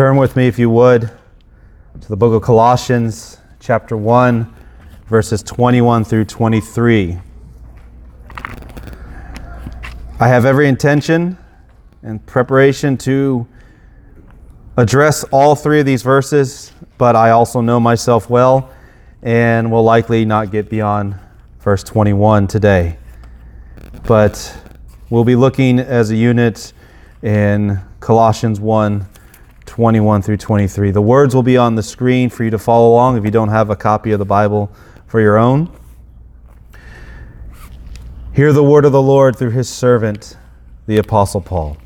Turn with me, if you would, to the book of Colossians, chapter 1, verses 21 through 23. I have every intention and preparation to address all three of these verses, but I also know myself well and will likely not get beyond verse 21 today. But we'll be looking as a unit in Colossians 1 21 through 23. The words will be on the screen for you to follow along if you don't have a copy of the Bible for your own. Hear the word of the Lord through his servant, the Apostle Paul.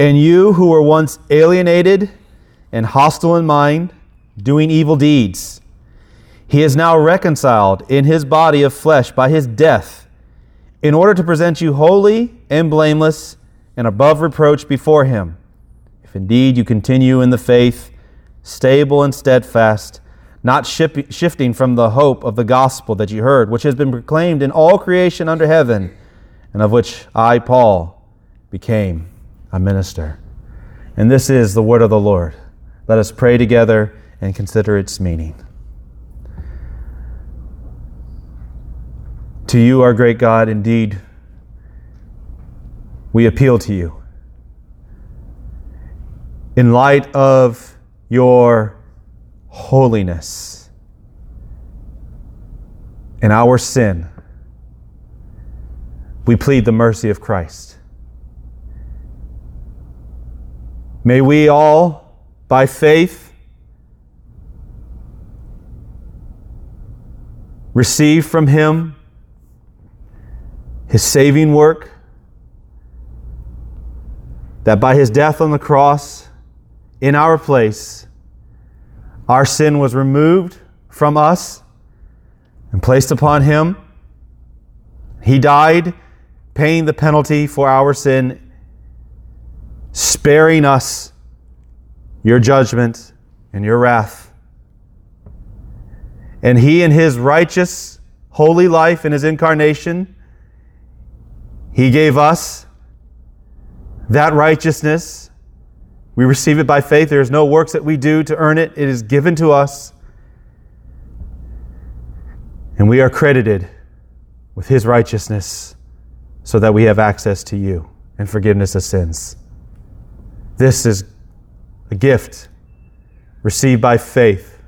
And you who were once alienated and hostile in mind, doing evil deeds, he is now reconciled in his body of flesh by his death, in order to present you holy and blameless and above reproach before him if indeed you continue in the faith, stable and steadfast, not shifting from the hope of the gospel that you heard, which has been proclaimed in all creation under heaven, and of which I, Paul, became a minister. And this is the word of the Lord. Let us pray together and consider its meaning. To you, our great God, indeed, we appeal to you in light of your holiness and our sin, we plead the mercy of Christ. May we all, by faith, receive from Him His saving work, that by His death on the cross, in our place. Our sin was removed from us and placed upon him. He died, paying the penalty for our sin, sparing us your judgment and your wrath. And he, in his righteous, holy life in his incarnation, he gave us that righteousness we receive it by faith. There is no works that we do to earn it, it is given to us. And we are credited with His righteousness so that we have access to you and forgiveness of sins. This is a gift received by faith.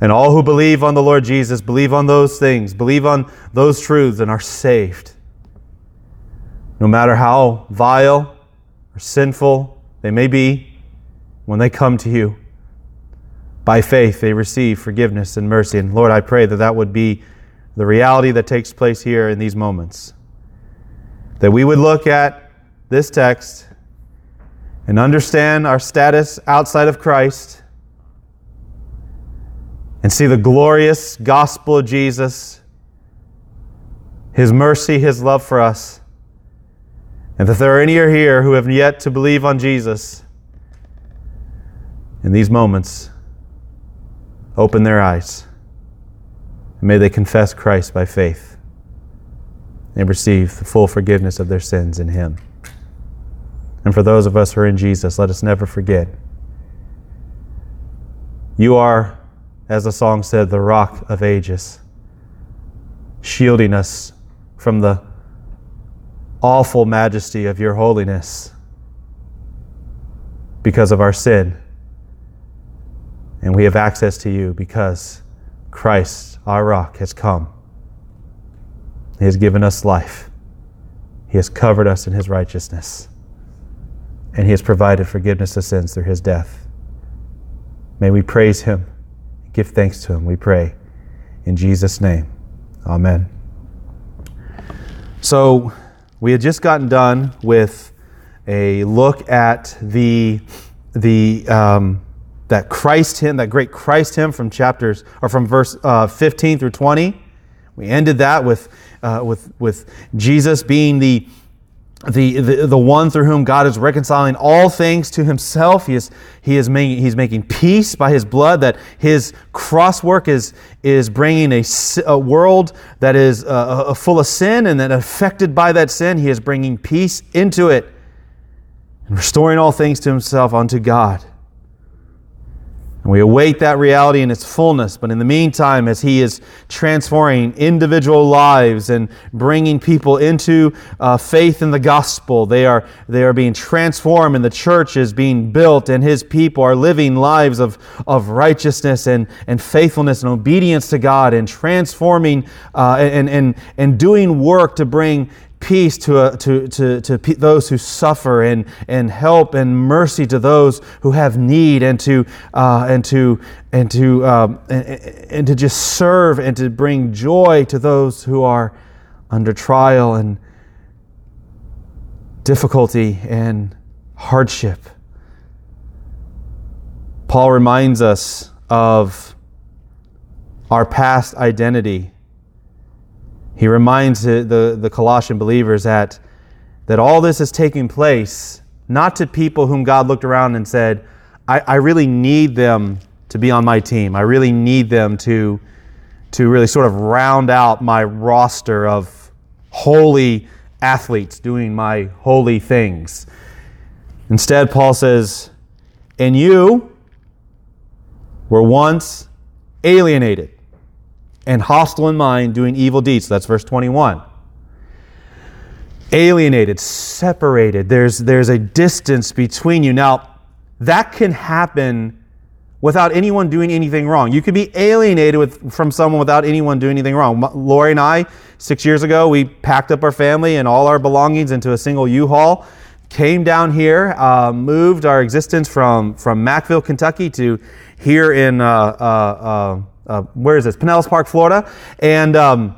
And all who believe on the Lord Jesus believe on those things, believe on those truths, and are saved. No matter how vile or sinful they may be when they come to you. By faith, they receive forgiveness and mercy. And Lord, I pray that that would be the reality that takes place here in these moments. That we would look at this text and understand our status outside of Christ and see the glorious gospel of Jesus, His mercy, His love for us and if there are any here who have yet to believe on Jesus, in these moments, open their eyes. And may they confess Christ by faith and receive the full forgiveness of their sins in Him. And for those of us who are in Jesus, let us never forget. You are, as the song said, the rock of ages, shielding us from the awful majesty of your holiness because of our sin. And we have access to you because Christ, our rock, has come. He has given us life. He has covered us in his righteousness. And he has provided forgiveness of sins through his death. May we praise him, give thanks to him, we pray. In Jesus' name, amen. So, we had just gotten done with a look at the the um, that Christ hymn, that great Christ hymn from chapters or from verse uh, 15 through 20. We ended that with uh, with with Jesus being the the, the, the one through whom God is reconciling all things to himself. He is, he is making, he's making peace by his blood, that his cross work is, is bringing a, a world that is uh, uh full of sin and that affected by that sin, he is bringing peace into it. And restoring all things to himself unto God. And we await that reality in its fullness. But in the meantime, as He is transforming individual lives and bringing people into uh, faith in the gospel, they are, they are being transformed, and the church is being built, and His people are living lives of, of righteousness and, and faithfulness and obedience to God, and transforming uh, and, and, and doing work to bring peace to, uh, to, to, to those who suffer and, and help and mercy to those who have need and to, uh, and to, and to, um, and, and to just serve and to bring joy to those who are under trial and difficulty and hardship. Paul reminds us of our past identity he reminds the, the, the Colossian believers that, that all this is taking place not to people whom God looked around and said, I, I really need them to be on my team. I really need them to, to really sort of round out my roster of holy athletes doing my holy things. Instead, Paul says, And you were once alienated and hostile in mind, doing evil deeds. That's verse 21. Alienated, separated. There's, there's a distance between you. Now, that can happen without anyone doing anything wrong. You could be alienated with, from someone without anyone doing anything wrong. Lori and I, six years ago, we packed up our family and all our belongings into a single U-Haul, came down here, uh, moved our existence from, from Mackville, Kentucky to here in uh, uh, uh where is this? Pinellas Park, Florida, and um,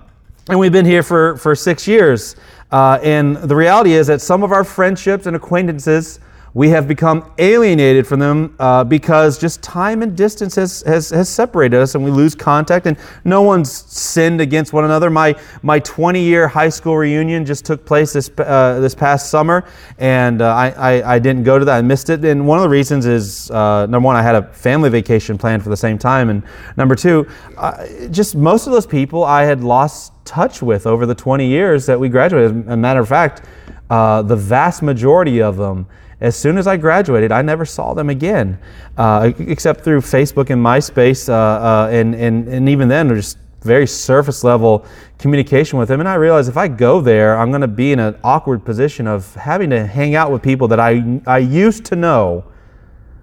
and we've been here for for six years. Uh, and the reality is that some of our friendships and acquaintances we have become alienated from them uh, because just time and distance has, has, has separated us and we lose contact and no one's sinned against one another. My, my 20 year high school reunion just took place this, uh, this past summer and uh, I, I, I, didn't go to that. I missed it. And one of the reasons is uh, number one, I had a family vacation planned for the same time. And number two, uh, just most of those people I had lost touch with over the 20 years that we graduated. As a matter of fact, uh, the vast majority of them as soon as I graduated, I never saw them again, uh, except through Facebook and MySpace, uh, uh, and, and, and even then, just very surface level communication with them. And I realized if I go there, I'm going to be in an awkward position of having to hang out with people that I, I used to know,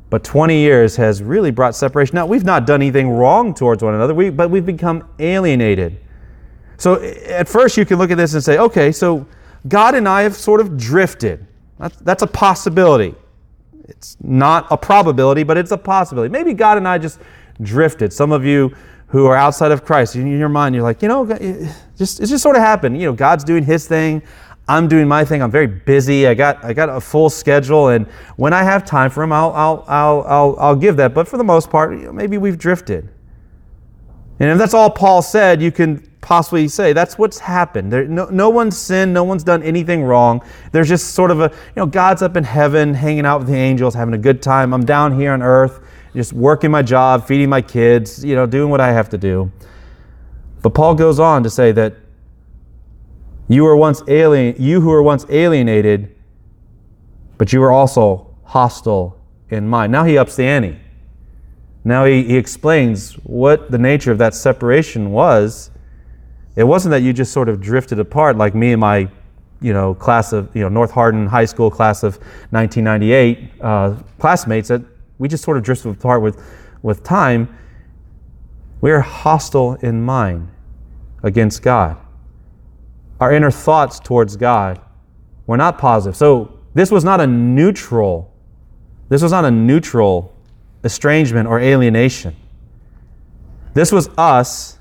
but 20 years has really brought separation. Now, we've not done anything wrong towards one another, we, but we've become alienated. So at first, you can look at this and say, okay, so God and I have sort of drifted. That's, that's a possibility. It's not a probability, but it's a possibility. Maybe God and I just drifted. Some of you who are outside of Christ, in your mind, you're like, you know, just it just sort of happened. You know, God's doing His thing. I'm doing my thing. I'm very busy. I got I got a full schedule, and when I have time for Him, I'll I'll I'll I'll, I'll give that. But for the most part, you know, maybe we've drifted. And if that's all Paul said, you can possibly say that's what's happened. There, no, no one's sinned, no one's done anything wrong. There's just sort of a, you know, God's up in heaven, hanging out with the angels, having a good time. I'm down here on earth, just working my job, feeding my kids, you know, doing what I have to do. But Paul goes on to say that you were once alien, you who were once alienated, but you were also hostile in mind. Now he ups the ante. Now he, he explains what the nature of that separation was. It wasn't that you just sort of drifted apart like me and my, you know, class of, you know, North Hardin High School class of 1998 uh, classmates, that we just sort of drifted apart with, with time. We're hostile in mind against God. Our inner thoughts towards God were not positive. So this was not a neutral, this was not a neutral estrangement or alienation. This was us,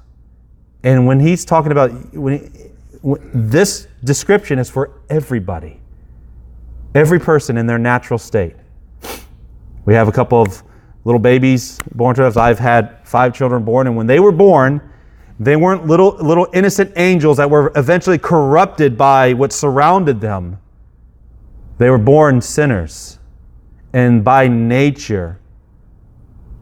and when he's talking about when, he, when this description is for everybody, every person in their natural state. We have a couple of little babies born to us. I've had five children born, and when they were born, they weren't little little innocent angels that were eventually corrupted by what surrounded them. They were born sinners, and by nature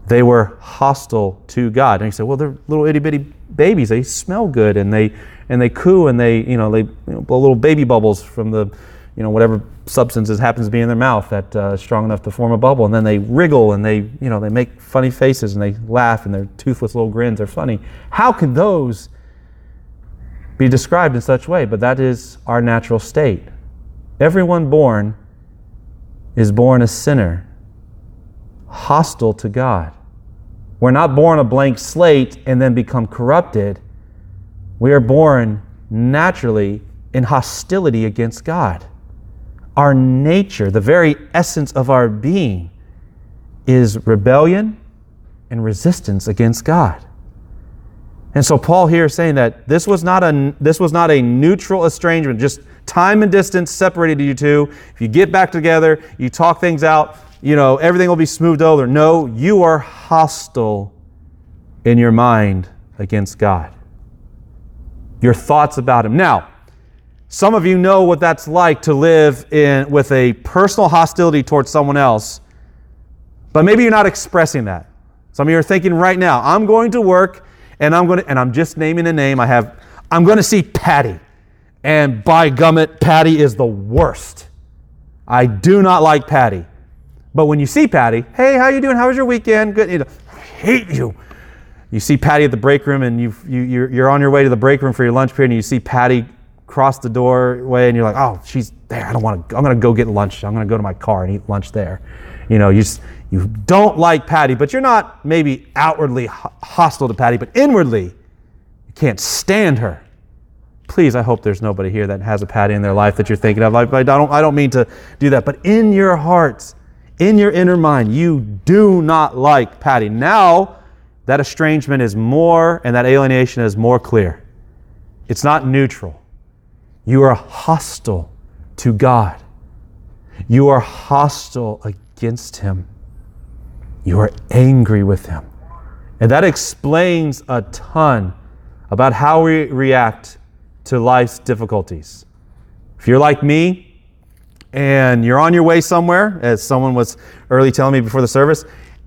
they were hostile to God. And he said, well, they're little itty bitty babies. They smell good and they and they coo and they you know they you know, blow little baby bubbles from the you know, whatever substances happens to be in their mouth that uh, strong enough to form a bubble, and then they wriggle and they, you know, they make funny faces and they laugh and their toothless little grins are funny. How can those be described in such way? But that is our natural state. Everyone born is born a sinner, hostile to God. We're not born a blank slate and then become corrupted. We are born naturally in hostility against God. Our nature, the very essence of our being, is rebellion and resistance against God. And so Paul here is saying that this was not a this was not a neutral estrangement, just time and distance separated you two. If you get back together, you talk things out, you know, everything will be smoothed over. No, you are hostile in your mind against God. Your thoughts about him. Now, some of you know what that's like to live in with a personal hostility towards someone else, but maybe you're not expressing that. Some of you are thinking right now, I'm going to work and I'm going to, and I'm just naming a name. I have, I'm going to see Patty. And by gummit, Patty is the worst. I do not like Patty. But when you see Patty, hey, how you doing? How was your weekend? Good. You know, hate you. You see Patty at the break room, and you, you you're, you're on your way to the break room for your lunch period, and you see Patty cross the doorway, and you're like, oh, she's there. I don't want to. I'm going to go get lunch. I'm going to go to my car and eat lunch there. You know, you just, you don't like Patty, but you're not maybe outwardly hostile to Patty, but inwardly you can't stand her. Please, I hope there's nobody here that has a Patty in their life that you're thinking of. I, I don't, I don't mean to do that, but in your hearts, in your inner mind, you do not like Patty. Now, that estrangement is more and that alienation is more clear. It's not neutral. You are hostile to God. You are hostile against Him. You are angry with Him. And that explains a ton about how we react to life's difficulties. If you're like me, and you're on your way somewhere, as someone was early telling me before the service,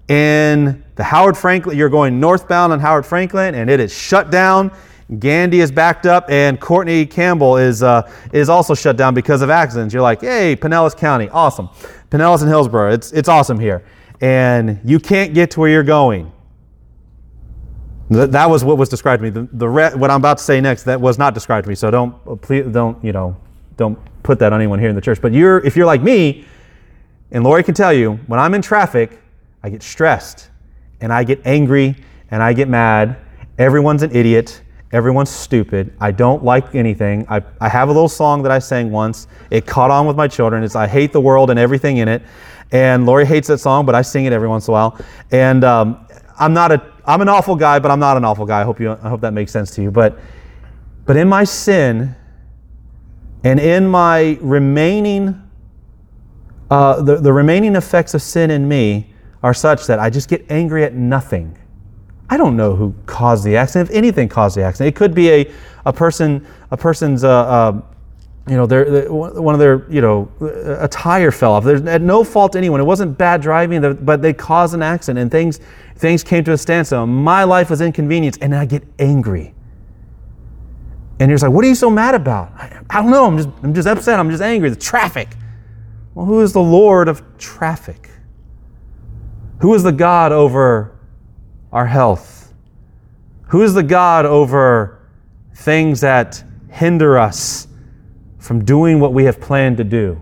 in the Howard Franklin, you're going northbound on Howard Franklin, and it is shut down. Gandy is backed up, and Courtney Campbell is uh, is also shut down because of accidents. You're like, hey, Pinellas County, awesome. Pinellas and Hillsborough, it's it's awesome here, and you can't get to where you're going. That was what was described to me. The, the re- what I'm about to say next that was not described to me. So don't please don't you know don't put that on anyone here in the church. But you're, if you're like me, and Lori can tell you, when I'm in traffic, I get stressed and I get angry and I get mad. Everyone's an idiot. Everyone's stupid. I don't like anything. I, I have a little song that I sang once. It caught on with my children. It's I Hate the World and Everything in It. And Lori hates that song, but I sing it every once in a while. And um, I'm not a, I'm an awful guy, but I'm not an awful guy. I hope, you, I hope that makes sense to you. But, but in my sin, and in my remaining, uh, the, the remaining effects of sin in me are such that I just get angry at nothing. I don't know who caused the accident, if anything caused the accident. It could be a, a person, a person's, uh, uh, you know, one of their, you know, a tire fell off. There's at no fault to anyone. It wasn't bad driving, but they caused an accident and things, things came to a standstill. My life was inconvenienced and I get angry. And you're like, what are you so mad about? I, I don't know. I'm just, I'm just upset. I'm just angry. The traffic. Well, who is the Lord of traffic? Who is the God over our health? Who is the God over things that hinder us from doing what we have planned to do?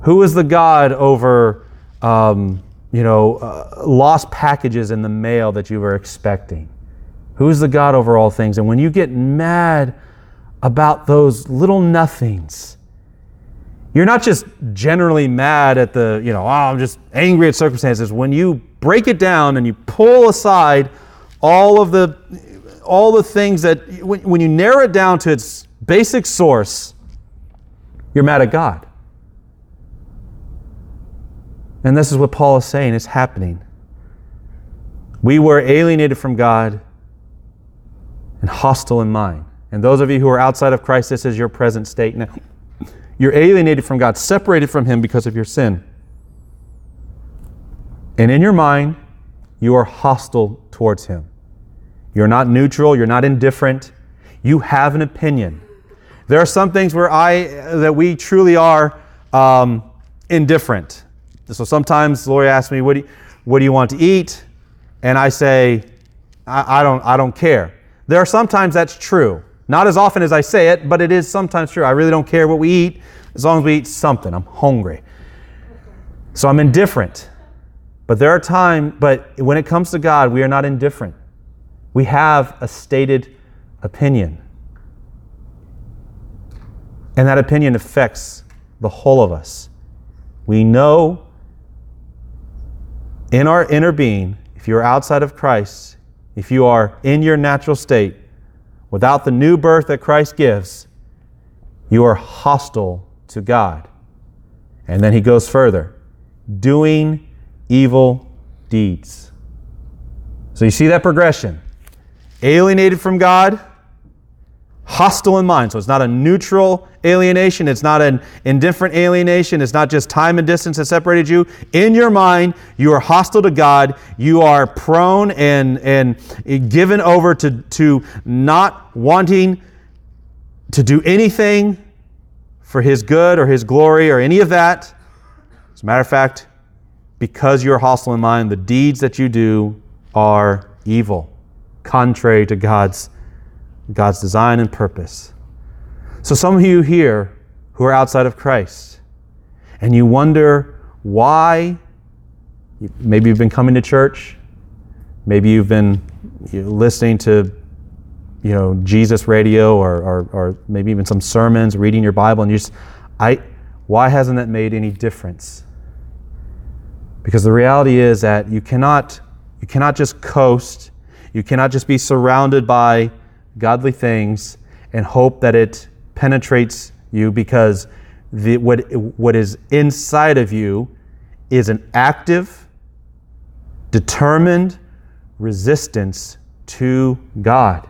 Who is the God over, um, you know, uh, lost packages in the mail that you were expecting? Who's the God over all things? And when you get mad about those little nothings, you're not just generally mad at the, you know, oh, I'm just angry at circumstances. When you break it down and you pull aside all of the all the things that when, when you narrow it down to its basic source, you're mad at God. And this is what Paul is saying is happening. We were alienated from God and hostile in mind. And those of you who are outside of Christ, this is your present state now. You're alienated from God, separated from Him because of your sin. And in your mind, you are hostile towards Him. You're not neutral, you're not indifferent. You have an opinion. There are some things where I that we truly are um, indifferent. So sometimes Lori asks me, "What do you, what do you want to eat?" And I say, I, I don't I don't care." There are sometimes that's true. Not as often as I say it, but it is sometimes true. I really don't care what we eat as long as we eat something. I'm hungry. So I'm indifferent. But there are times, but when it comes to God, we are not indifferent. We have a stated opinion. And that opinion affects the whole of us. We know in our inner being, if you are outside of Christ, if you are in your natural state, without the new birth that Christ gives, you are hostile to God. And then he goes further doing evil deeds. So you see that progression. Alienated from God, hostile in mind. So it's not a neutral alienation, it's not an indifferent alienation, it's not just time and distance that separated you. In your mind, you are hostile to God, you are prone and, and given over to, to not wanting to do anything for His good or His glory or any of that. As a matter of fact, because you're hostile in mind, the deeds that you do are evil, contrary to God's, God's design and purpose. So, some of you here who are outside of Christ, and you wonder why, maybe you've been coming to church, maybe you've been listening to you know Jesus radio or, or, or maybe even some sermons, reading your Bible, and you just, I, why hasn't that made any difference? Because the reality is that you cannot, you cannot just coast, you cannot just be surrounded by godly things and hope that it penetrates you because the, what, what is inside of you is an active, determined resistance to God.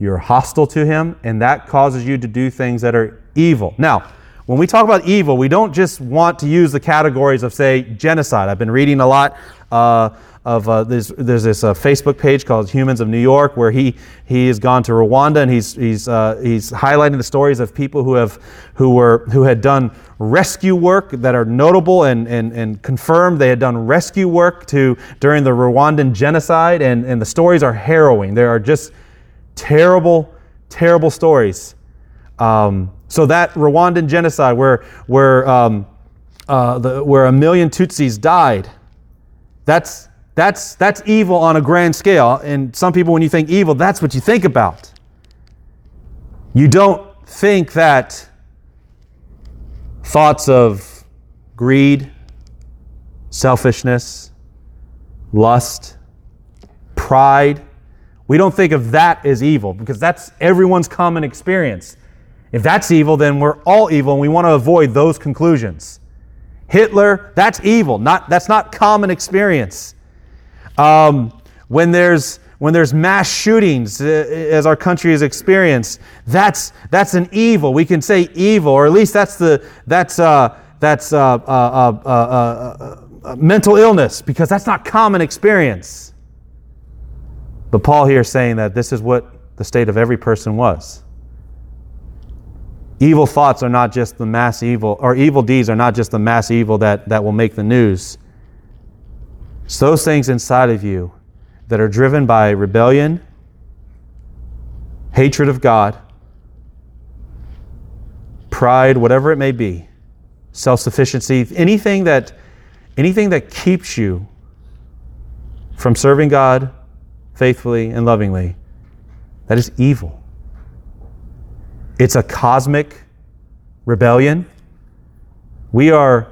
You're hostile to Him, and that causes you to do things that are evil. Now, when we talk about evil, we don't just want to use the categories of, say, genocide. I've been reading a lot uh, of uh, there's, there's this uh, Facebook page called Humans of New York where he he has gone to Rwanda and he's he's uh, he's highlighting the stories of people who have who were who had done rescue work that are notable and and, and confirmed they had done rescue work to during the Rwandan genocide and and the stories are harrowing. There are just terrible terrible stories. Um, so that Rwandan genocide, where where um, uh, the, where a million Tutsis died, that's that's that's evil on a grand scale. And some people, when you think evil, that's what you think about. You don't think that thoughts of greed, selfishness, lust, pride. We don't think of that as evil because that's everyone's common experience. If that's evil, then we're all evil, and we want to avoid those conclusions. Hitler, that's evil. Not, that's not common experience. Um, when there's when there's mass shootings, uh, as our country has experienced, that's that's an evil. We can say evil, or at least that's the that's uh, that's uh, uh, uh, uh mental illness, because that's not common experience. But Paul here is saying that this is what the state of every person was. Evil thoughts are not just the mass evil, or evil deeds are not just the mass evil that, that will make the news. It's those things inside of you that are driven by rebellion, hatred of God, pride, whatever it may be, self sufficiency, anything that, anything that keeps you from serving God faithfully and lovingly, that is evil. It's a cosmic rebellion. We are,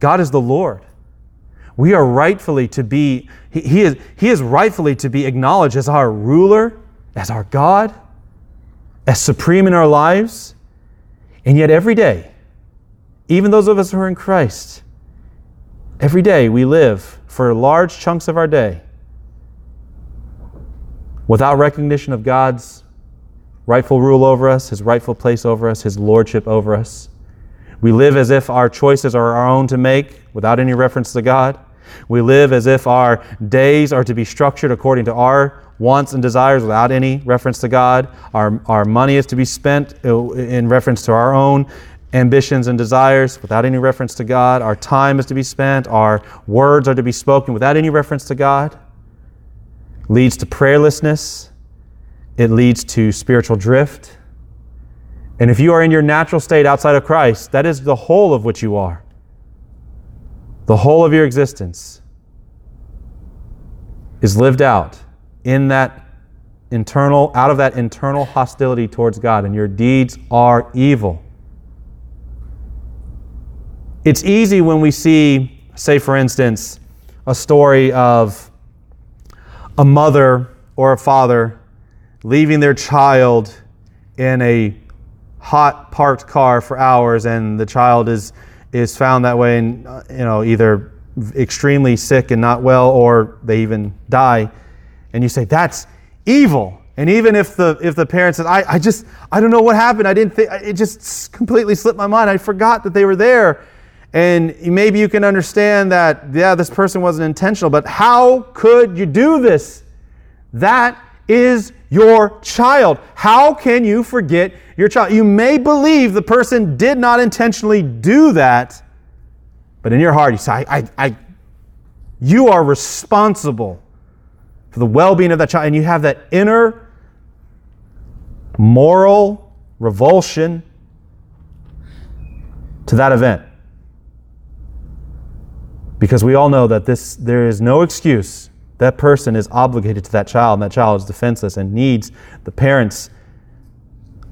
God is the Lord. We are rightfully to be, he, he, is, he is rightfully to be acknowledged as our ruler, as our God, as supreme in our lives. And yet, every day, even those of us who are in Christ, every day we live for large chunks of our day without recognition of God's rightful rule over us, his rightful place over us, his lordship over us. We live as if our choices are our own to make without any reference to God. We live as if our days are to be structured according to our wants and desires without any reference to God. Our, our money is to be spent uh, in reference to our own ambitions and desires without any reference to God. Our time is to be spent. Our words are to be spoken without any reference to God. Leads to prayerlessness. It leads to spiritual drift. And if you are in your natural state outside of Christ, that is the whole of what you are. The whole of your existence is lived out in that internal, out of that internal hostility towards God, and your deeds are evil. It's easy when we see, say, for instance, a story of a mother or a father leaving their child in a hot parked car for hours and the child is is found that way and uh, you know either extremely sick and not well or they even die. And you say that's evil. And even if the if the parent says I, I just i don't know what happened. I didn't think it just completely slipped my mind. I forgot that they were there. And maybe you can understand that yeah this person wasn't intentional but how could you do this? That is your child. How can you forget your child? You may believe the person did not intentionally do that, but in your heart you say, I, I, I you are responsible for the well being of that child, and you have that inner moral revulsion to that event. Because we all know that this, there is no excuse that person is obligated to that child, and that child is defenseless and needs the parents'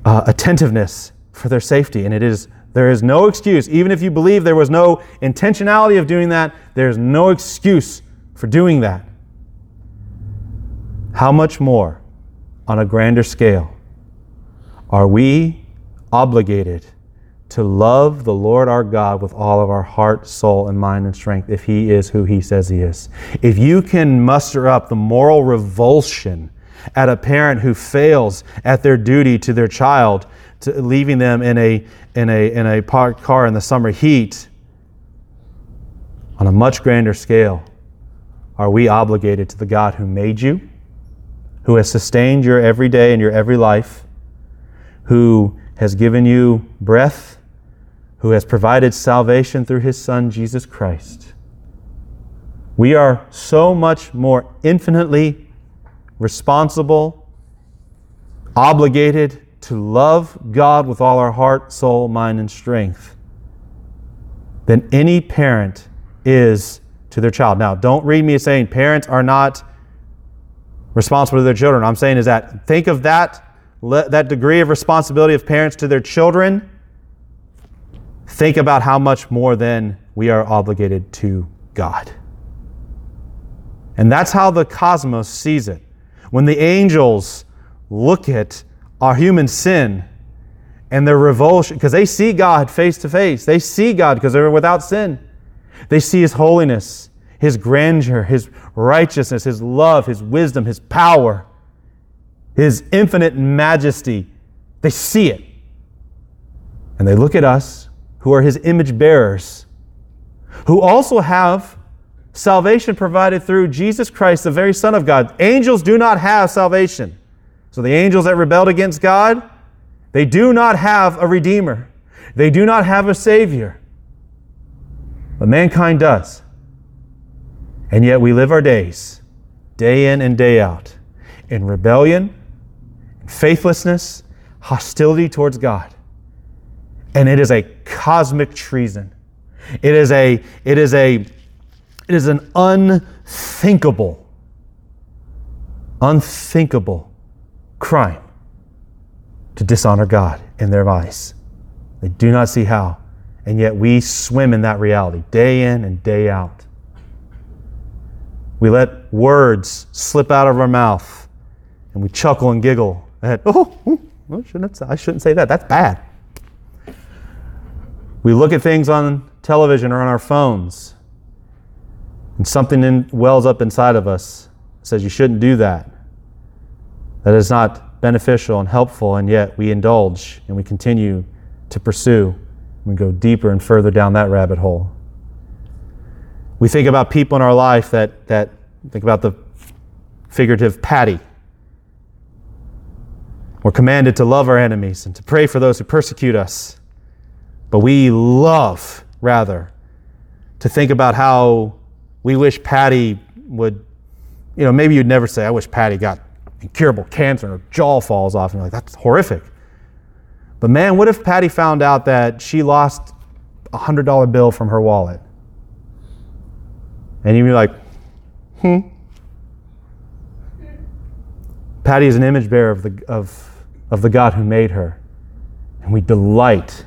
uh, attentiveness for their safety. And it is there is no excuse, even if you believe there was no intentionality of doing that, there's no excuse for doing that. How much more, on a grander scale, are we obligated to love the Lord our God with all of our heart, soul, and mind and strength if He is who He says He is. If you can muster up the moral revulsion at a parent who fails at their duty to their child, to leaving them in a, in a, in a parked car in the summer heat, on a much grander scale, are we obligated to the God who made you, who has sustained your every day and your every life, who has given you breath who has provided salvation through his Son, Jesus Christ. We are so much more infinitely responsible, obligated to love God with all our heart, soul, mind, and strength than any parent is to their child. Now, don't read me as saying parents are not responsible to their children. I'm saying is that think of that, that degree of responsibility of parents to their children think about how much more then we are obligated to God. And that's how the cosmos sees it. When the angels look at our human sin and their revulsion, because they see God face to face, they see God because they're without sin. They see His holiness, His grandeur, His righteousness, His love, His wisdom, His power, His infinite majesty. They see it. And they look at us who are his image bearers, who also have salvation provided through Jesus Christ, the very Son of God. Angels do not have salvation. So the angels that rebelled against God, they do not have a Redeemer, they do not have a Savior. But mankind does. And yet we live our days, day in and day out, in rebellion, faithlessness, hostility towards God and it is a cosmic treason. It is a it is a it is an unthinkable unthinkable crime to dishonor God in their eyes. They do not see how. And yet we swim in that reality day in and day out. We let words slip out of our mouth and we chuckle and giggle at, oh, oh shouldn't I shouldn't say that. That's bad. We look at things on television or on our phones, and something in, wells up inside of us says you shouldn't do that. That is not beneficial and helpful, and yet we indulge and we continue to pursue. We go deeper and further down that rabbit hole. We think about people in our life that, that think about the figurative Patty We're commanded to love our enemies and to pray for those who persecute us. But we love, rather, to think about how we wish Patty would, you know, maybe you'd never say, I wish Patty got incurable cancer and her jaw falls off. And you're like, that's horrific. But man, what if Patty found out that she lost a $100 bill from her wallet? And you'd be like, hmm. Patty is an image bearer of the, of, of the God who made her. And we delight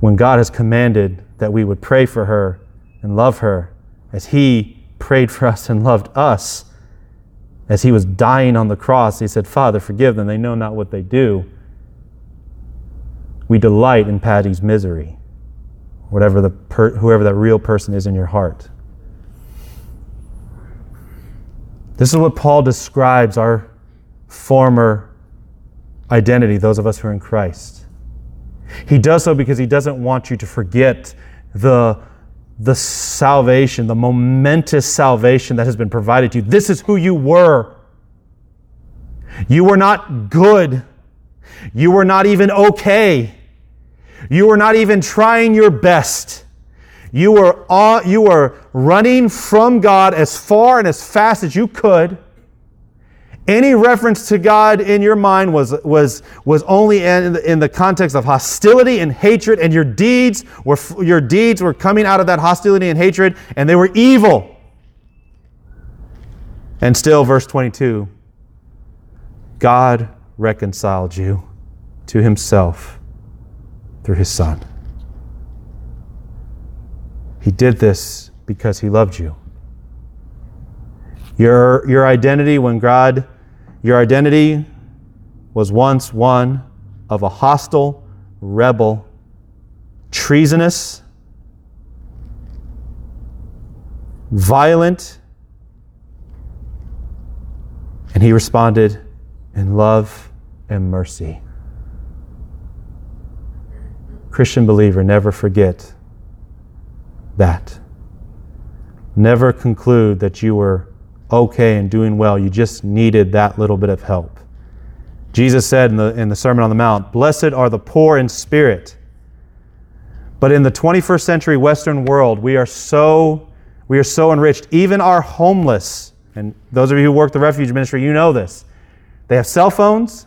when God has commanded that we would pray for her and love her as He prayed for us and loved us. As He was dying on the cross, He said, Father, forgive them. They know not what they do. We delight in Patty's misery, whatever the per- whoever that real person is in your heart. This is what Paul describes our former identity, those of us who are in Christ. He does so because he doesn't want you to forget the, the salvation, the momentous salvation that has been provided to you. This is who you were. You were not good. You were not even okay. You were not even trying your best. You were, all, you were running from God as far and as fast as you could. Any reference to God in your mind was, was, was only in the, in the context of hostility and hatred, and your deeds, were, your deeds were coming out of that hostility and hatred, and they were evil. And still, verse 22 God reconciled you to himself through his Son. He did this because he loved you. Your, your identity, when God, your identity was once one of a hostile, rebel, treasonous, violent, and he responded in love and mercy. Christian believer, never forget that. Never conclude that you were okay and doing well. You just needed that little bit of help. Jesus said in the, in the Sermon on the Mount, Blessed are the poor in spirit. But in the 21st century Western world, we are so, we are so enriched. Even our homeless, and those of you who work the refuge ministry, you know this. They have cell phones.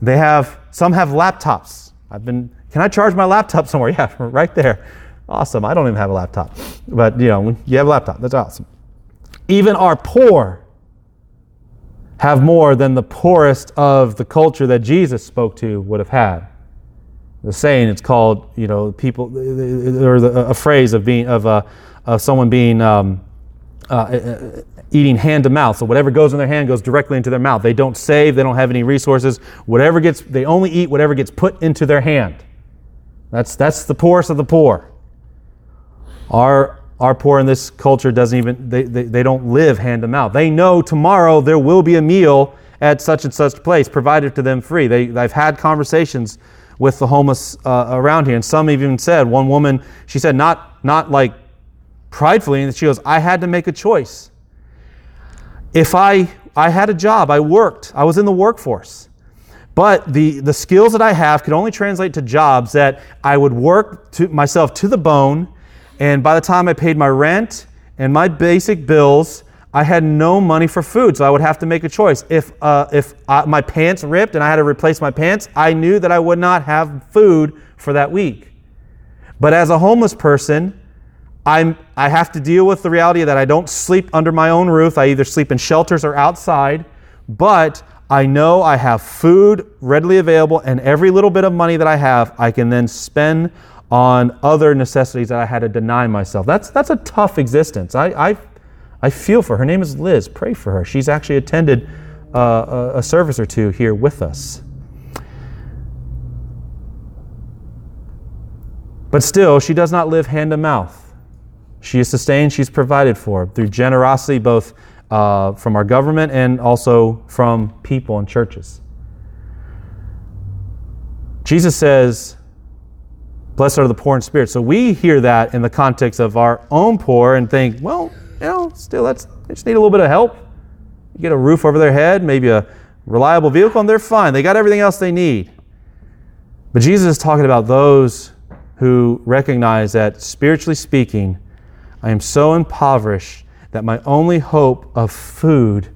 They have, some have laptops. I've been, can I charge my laptop somewhere? Yeah, right there. Awesome. I don't even have a laptop. But, you know, you have a laptop. That's awesome. Even our poor have more than the poorest of the culture that Jesus spoke to would have had. The saying, it's called, you know, people, or the, a phrase of being, of, uh, of someone being, um, uh, uh, eating hand to mouth. So whatever goes in their hand goes directly into their mouth. They don't save, they don't have any resources. Whatever gets, they only eat whatever gets put into their hand. That's, that's the poorest of the poor. Our, our poor in this culture doesn't even, they, they, they don't live hand to mouth. They know tomorrow there will be a meal at such and such place provided to them free. They, they've had conversations with the homeless uh, around here. And some even said, one woman, she said, not, not like pridefully, and she goes, I had to make a choice. If I, I had a job, I worked, I was in the workforce. But the, the skills that I have could only translate to jobs that I would work to myself to the bone and by the time I paid my rent and my basic bills, I had no money for food, so I would have to make a choice. If, uh, if uh, my pants ripped and I had to replace my pants, I knew that I would not have food for that week. But as a homeless person, I'm, I have to deal with the reality that I don't sleep under my own roof. I either sleep in shelters or outside, but I know I have food readily available, and every little bit of money that I have, I can then spend on other necessities that I had to deny myself. That's, that's a tough existence. I, I, I feel for her. Her name is Liz. Pray for her. She's actually attended uh, a, a service or two here with us. But still, she does not live hand to mouth. She is sustained, she's provided for through generosity, both uh, from our government and also from people and churches. Jesus says, Blessed are the poor in spirit. So we hear that in the context of our own poor and think, well, you know, still that's they just need a little bit of help. Get a roof over their head, maybe a reliable vehicle and they're fine. They got everything else they need. But Jesus is talking about those who recognize that, spiritually speaking, I am so impoverished that my only hope of food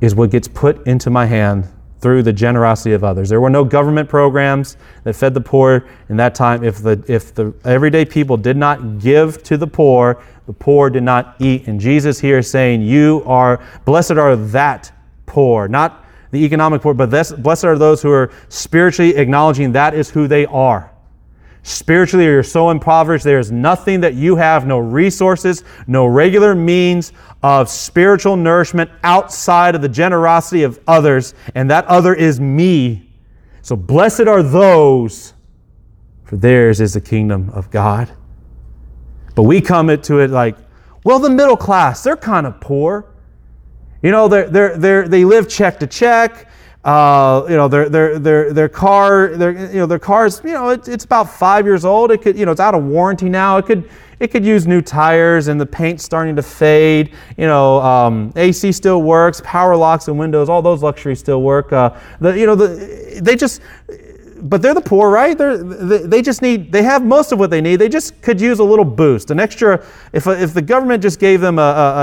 is what gets put into my hand through the generosity of others. There were no government programs that fed the poor in that time. If the, if the everyday people did not give to the poor, the poor did not eat. And Jesus here is saying, You are, blessed are that poor, not the economic poor, but this, blessed are those who are spiritually acknowledging that is who they are. Spiritually, you're so impoverished, there is nothing that you have, no resources, no regular means of spiritual nourishment outside of the generosity of others, and that other is me. So blessed are those, for theirs is the kingdom of God. But we come to it like, well, the middle class, they're kind of poor. You know, they're, they're, they're, they live check to check. Uh, you know, their, their, their, their car, their, you know, their cars, you know, it, it's about five years old. It could, you know, it's out of warranty now. It could, it could use new tires and the paint's starting to fade. You know, um, AC still works, power locks and windows, all those luxuries still work. Uh, the, you know, the, they just, but they're the poor, right? They're, they, they just need, they have most of what they need. They just could use a little boost, an extra, if, if the government just gave them a,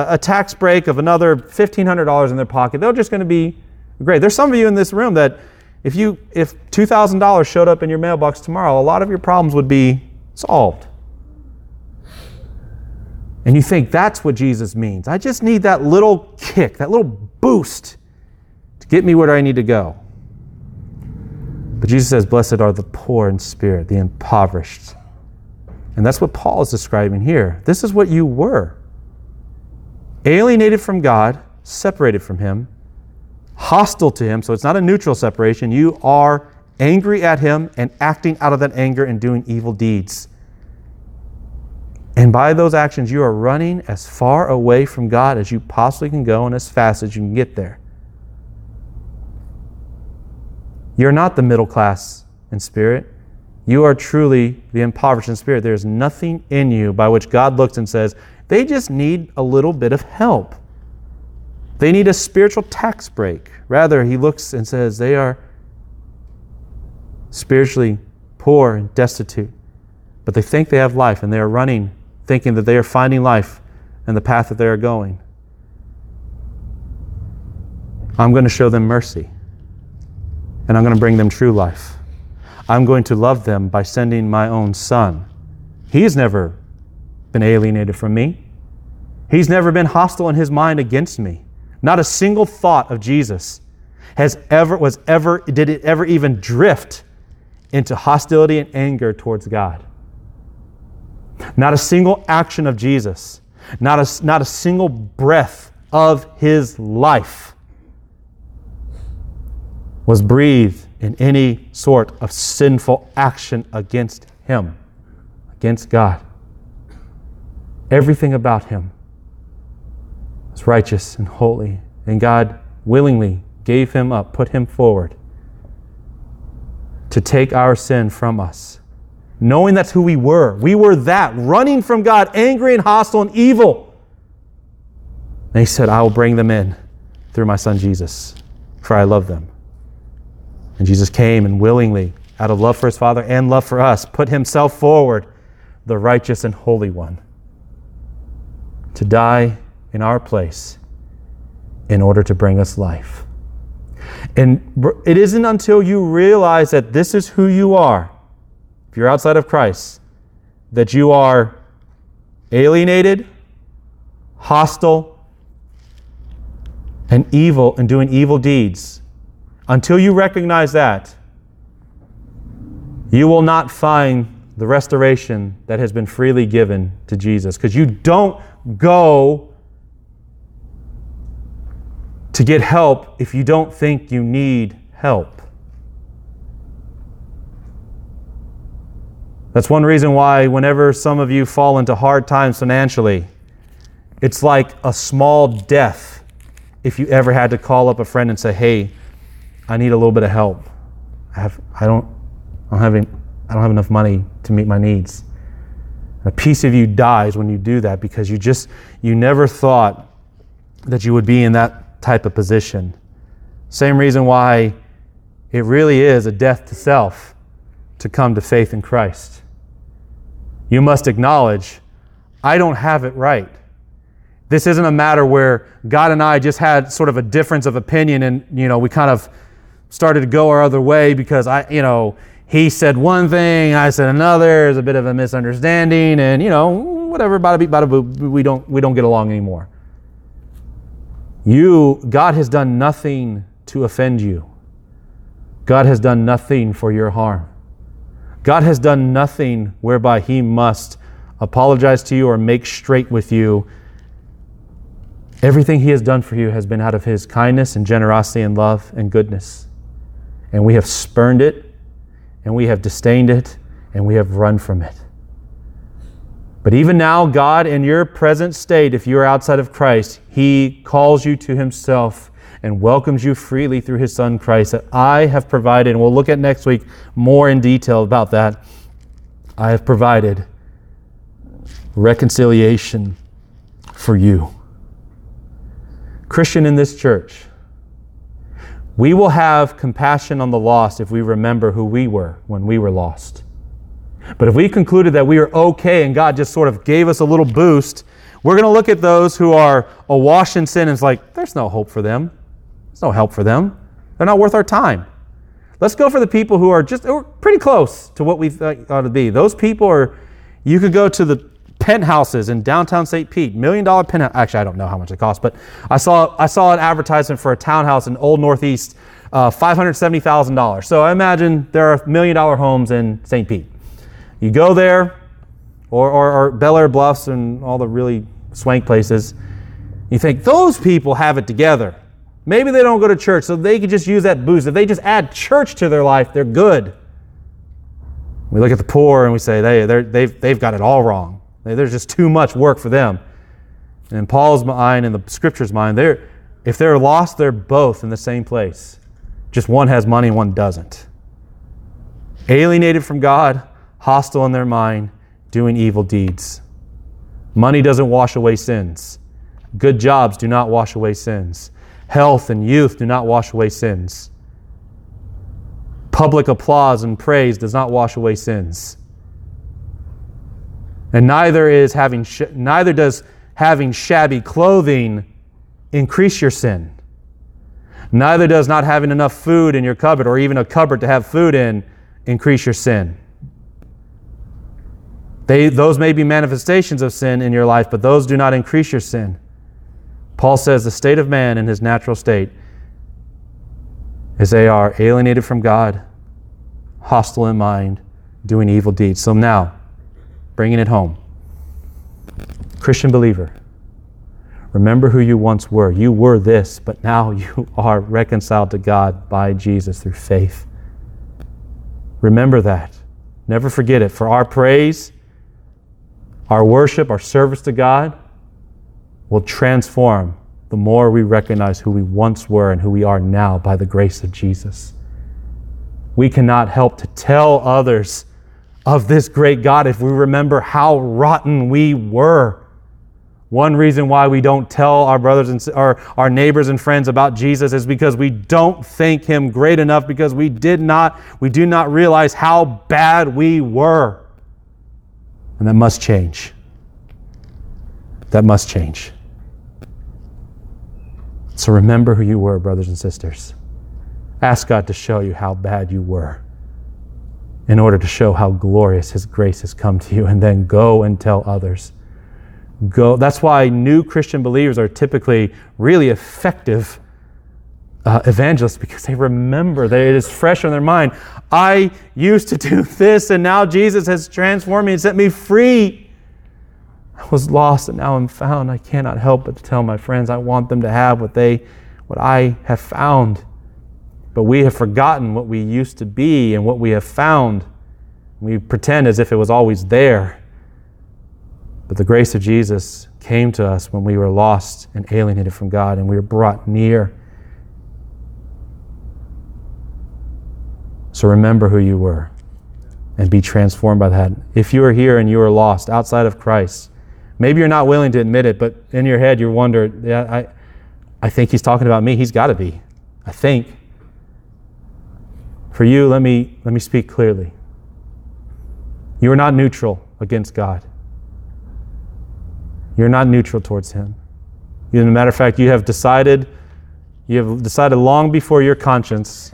a, a tax break of another $1,500 in their pocket, they're just going to be great. There's some of you in this room that if you, if $2,000 showed up in your mailbox tomorrow, a lot of your problems would be solved. And you think that's what Jesus means. I just need that little kick, that little boost to get me where I need to go. But Jesus says, Blessed are the poor in spirit, the impoverished. And that's what Paul is describing here. This is what you were alienated from God, separated from Him, hostile to Him. So it's not a neutral separation. You are angry at Him and acting out of that anger and doing evil deeds. And by those actions, you are running as far away from God as you possibly can go and as fast as you can get there. You're not the middle class in spirit. You are truly the impoverished in spirit. There's nothing in you by which God looks and says, they just need a little bit of help. They need a spiritual tax break. Rather, he looks and says, they are spiritually poor and destitute, but they think they have life and they are running, thinking that they are finding life in the path that they are going. I'm going to show them mercy and I'm going to bring them true life. I'm going to love them by sending my own son. He's never been alienated from me. He's never been hostile in his mind against me. Not a single thought of Jesus has ever was ever did it ever even drift into hostility and anger towards God. Not a single action of Jesus, not a, not a single breath of his life was breathed in any sort of sinful action against him, against God. Everything about him was righteous and holy, and God willingly gave him up, put him forward to take our sin from us. Knowing that's who we were. We were that, running from God, angry and hostile and evil. And he said, I will bring them in through my son Jesus, for I love them. And Jesus came and willingly, out of love for his Father and love for us, put himself forward, the righteous and holy one, to die in our place in order to bring us life. And it isn't until you realize that this is who you are, if you're outside of Christ, that you are alienated, hostile, and evil and doing evil deeds until you recognize that, you will not find the restoration that has been freely given to Jesus because you don't go to get help if you don't think you need help. That's one reason why, whenever some of you fall into hard times financially, it's like a small death if you ever had to call up a friend and say, Hey, I need a little bit of help. I have I don't I don't have any, I don't have enough money to meet my needs. A piece of you dies when you do that because you just you never thought that you would be in that type of position. Same reason why it really is a death to self to come to faith in Christ. You must acknowledge, I don't have it right. This isn't a matter where God and I just had sort of a difference of opinion and, you know, we kind of started to go our other way because I, you know, he said one thing, I said another. There's a bit of a misunderstanding, and you know, whatever, bada beep, bada boo, we don't we don't get along anymore. You, God has done nothing to offend you. God has done nothing for your harm. God has done nothing whereby He must apologize to you or make straight with you. Everything He has done for you has been out of His kindness and generosity and love and goodness. And we have spurned it, and we have disdained it, and we have run from it. But even now, God, in your present state, if you are outside of Christ, He calls you to Himself and welcomes you freely through his son Christ that I have provided, and we'll look at next week more in detail about that. I have provided reconciliation for you. Christian in this church, we will have compassion on the lost if we remember who we were when we were lost. But if we concluded that we were okay and God just sort of gave us a little boost, we're going to look at those who are awash in sin and it's like, there's no hope for them. There's no help for them. They're not worth our time. Let's go for the people who are just who are pretty close to what we thought ought to be. Those people are, you could go to the penthouses in downtown St. Pete, million dollar penthouse. Actually, I don't know how much it costs, but I saw I saw an advertisement for a townhouse in Old Northeast, uh, five hundred seventy thousand dollars. So I imagine there are million dollar homes in St. Pete. You go there, or, or, or Belleair Bluffs and all the really swank places. You think those people have it together. Maybe they don't go to church, so they could just use that boost. If they just add church to their life, they're good. We look at the poor and we say they, they've, they've got it all wrong. There's just too much work for them. And in Paul's mind and the scripture's mind, they're, if they're lost, they're both in the same place. Just one has money one doesn't. Alienated from God, hostile in their mind, doing evil deeds. Money doesn't wash away sins. Good jobs do not wash away sins. Health and youth do not wash away sins. Public applause and praise does not wash away sins. And neither is having sh- neither does having shabby clothing increase your sin. Neither does not having enough food in your cupboard or even a cupboard to have food in increase your sin. They, those may be manifestations of sin in your life, but those do not increase your sin. Paul says the state of man in his natural state is they are alienated from God, hostile in mind, doing evil deeds. So now, bringing it home. Christian believer, remember who you once were. You were this, but now you are reconciled to God by Jesus through faith. Remember that. Never forget it. For our praise, our worship, our service to God, will transform the more we recognize who we once were and who we are now by the grace of Jesus. We cannot help to tell others of this great God if we remember how rotten we were. One reason why we don't tell our brothers and our, our neighbors and friends about Jesus is because we don't think him great enough because we did not we do not realize how bad we were. And that must change. That must change. So remember who you were, brothers and sisters. Ask God to show you how bad you were in order to show how glorious His grace has come to you, and then go and tell others. Go. That's why new Christian believers are typically really effective uh, evangelists because they remember that it is fresh on their mind. I used to do this, and now Jesus has transformed me and set me free. I was lost and now I'm found. I cannot help but to tell my friends I want them to have what they what I have found. But we have forgotten what we used to be and what we have found. We pretend as if it was always there. But the grace of Jesus came to us when we were lost and alienated from God and we were brought near. So remember who you were and be transformed by that. If you are here and you are lost outside of Christ, Maybe you're not willing to admit it, but in your head you wonder, yeah, I, I think he's talking about me. He's got to be. I think. For you, let me, let me speak clearly. You are not neutral against God. You're not neutral towards Him. As a matter of fact, you have decided, you have decided long before your conscience,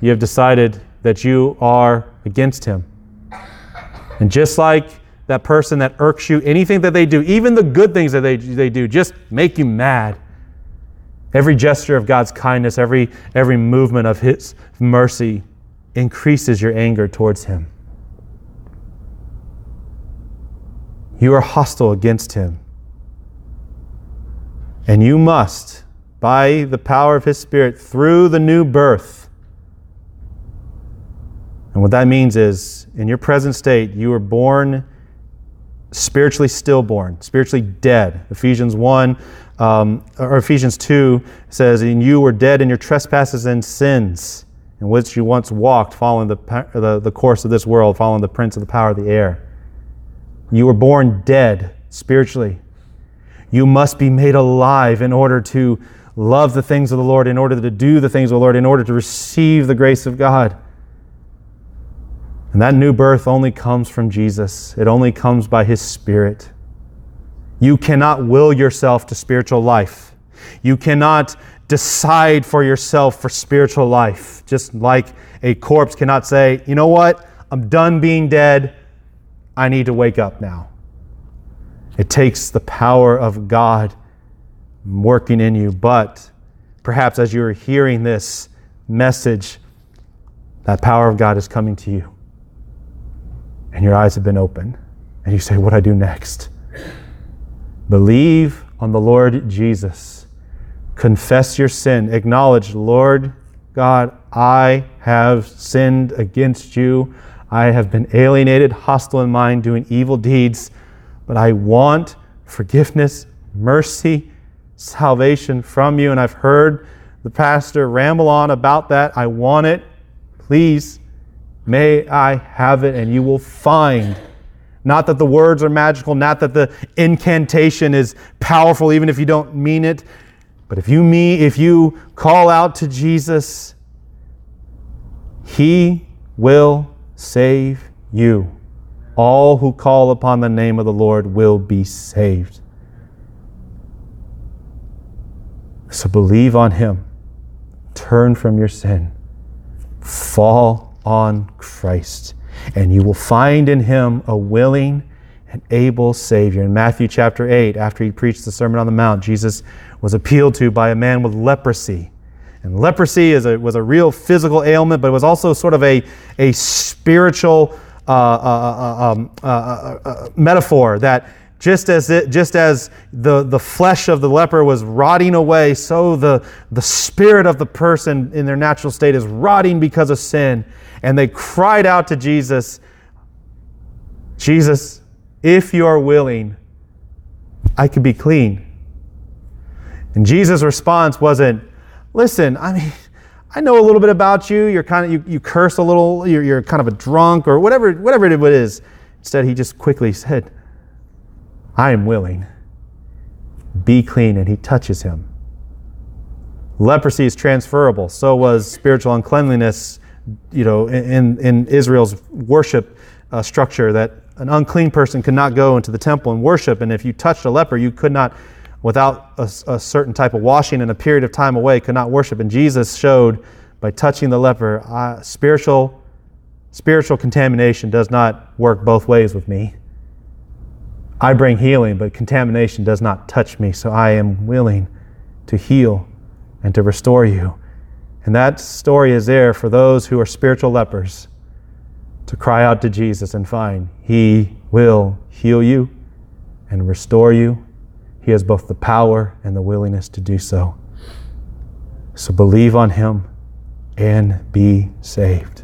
you have decided that you are against Him. And just like that person that irks you, anything that they do, even the good things that they, they do, just make you mad. Every gesture of God's kindness, every, every movement of His mercy increases your anger towards Him. You are hostile against Him. And you must, by the power of His Spirit, through the new birth. And what that means is, in your present state, you were born spiritually stillborn, spiritually dead. Ephesians 1 um, or Ephesians 2 says, And you were dead in your trespasses and sins, in which you once walked, following the, the, the course of this world, following the prince of the power of the air. You were born dead spiritually. You must be made alive in order to love the things of the Lord, in order to do the things of the Lord, in order to receive the grace of God. And that new birth only comes from Jesus, it only comes by His Spirit. You cannot will yourself to spiritual life. You cannot decide for yourself for spiritual life. Just like a corpse cannot say, you know what, I'm done being dead. I need to wake up now. It takes the power of God working in you. But perhaps as you're hearing this message, that power of God is coming to you. And your eyes have been open, And you say, What do I do next? Believe on the Lord Jesus. Confess your sin. Acknowledge, Lord God, I have sinned against you. I have been alienated, hostile in mind, doing evil deeds, but I want forgiveness, mercy, salvation from you. And I've heard the pastor ramble on about that. I want it. Please, may I have it, and you will find. Not that the words are magical, not that the incantation is powerful, even if you don't mean it. But if you mean, if you call out to Jesus, He will save you. All who call upon the name of the Lord will be saved. So believe on Him, turn from your sin, fall on Christ, and you will find in Him a willing and able Savior. In Matthew chapter 8, after he preached the Sermon on the Mount, Jesus was appealed to by a man with leprosy. And leprosy is a, was a real physical ailment, but it was also sort of a, a spiritual uh, uh, uh, um, uh, uh, uh, metaphor that just as, it, just as the, the flesh of the leper was rotting away, so the, the spirit of the person in their natural state is rotting because of sin. And they cried out to Jesus, Jesus, if you are willing, I could be clean. And Jesus' response wasn't, listen, I mean, I know a little bit about you. You're kind of you, you curse a little. You're, you're kind of a drunk or whatever whatever it is. Instead, he just quickly said, "I am willing. Be clean." And he touches him. Leprosy is transferable. So was spiritual uncleanliness. You know, in in Israel's worship uh, structure, that an unclean person could not go into the temple and worship, and if you touched a leper, you could not without a, a, certain type of washing and a period of time away could not worship. And Jesus showed by touching the leper, uh, spiritual, spiritual contamination does not work both ways with me. I bring healing, but contamination does not touch me. So I am willing to heal and to restore you. And that story is there for those who are spiritual lepers to cry out to Jesus and find He will heal you and restore you he has both the power and the willingness to do so. So believe on Him and be saved.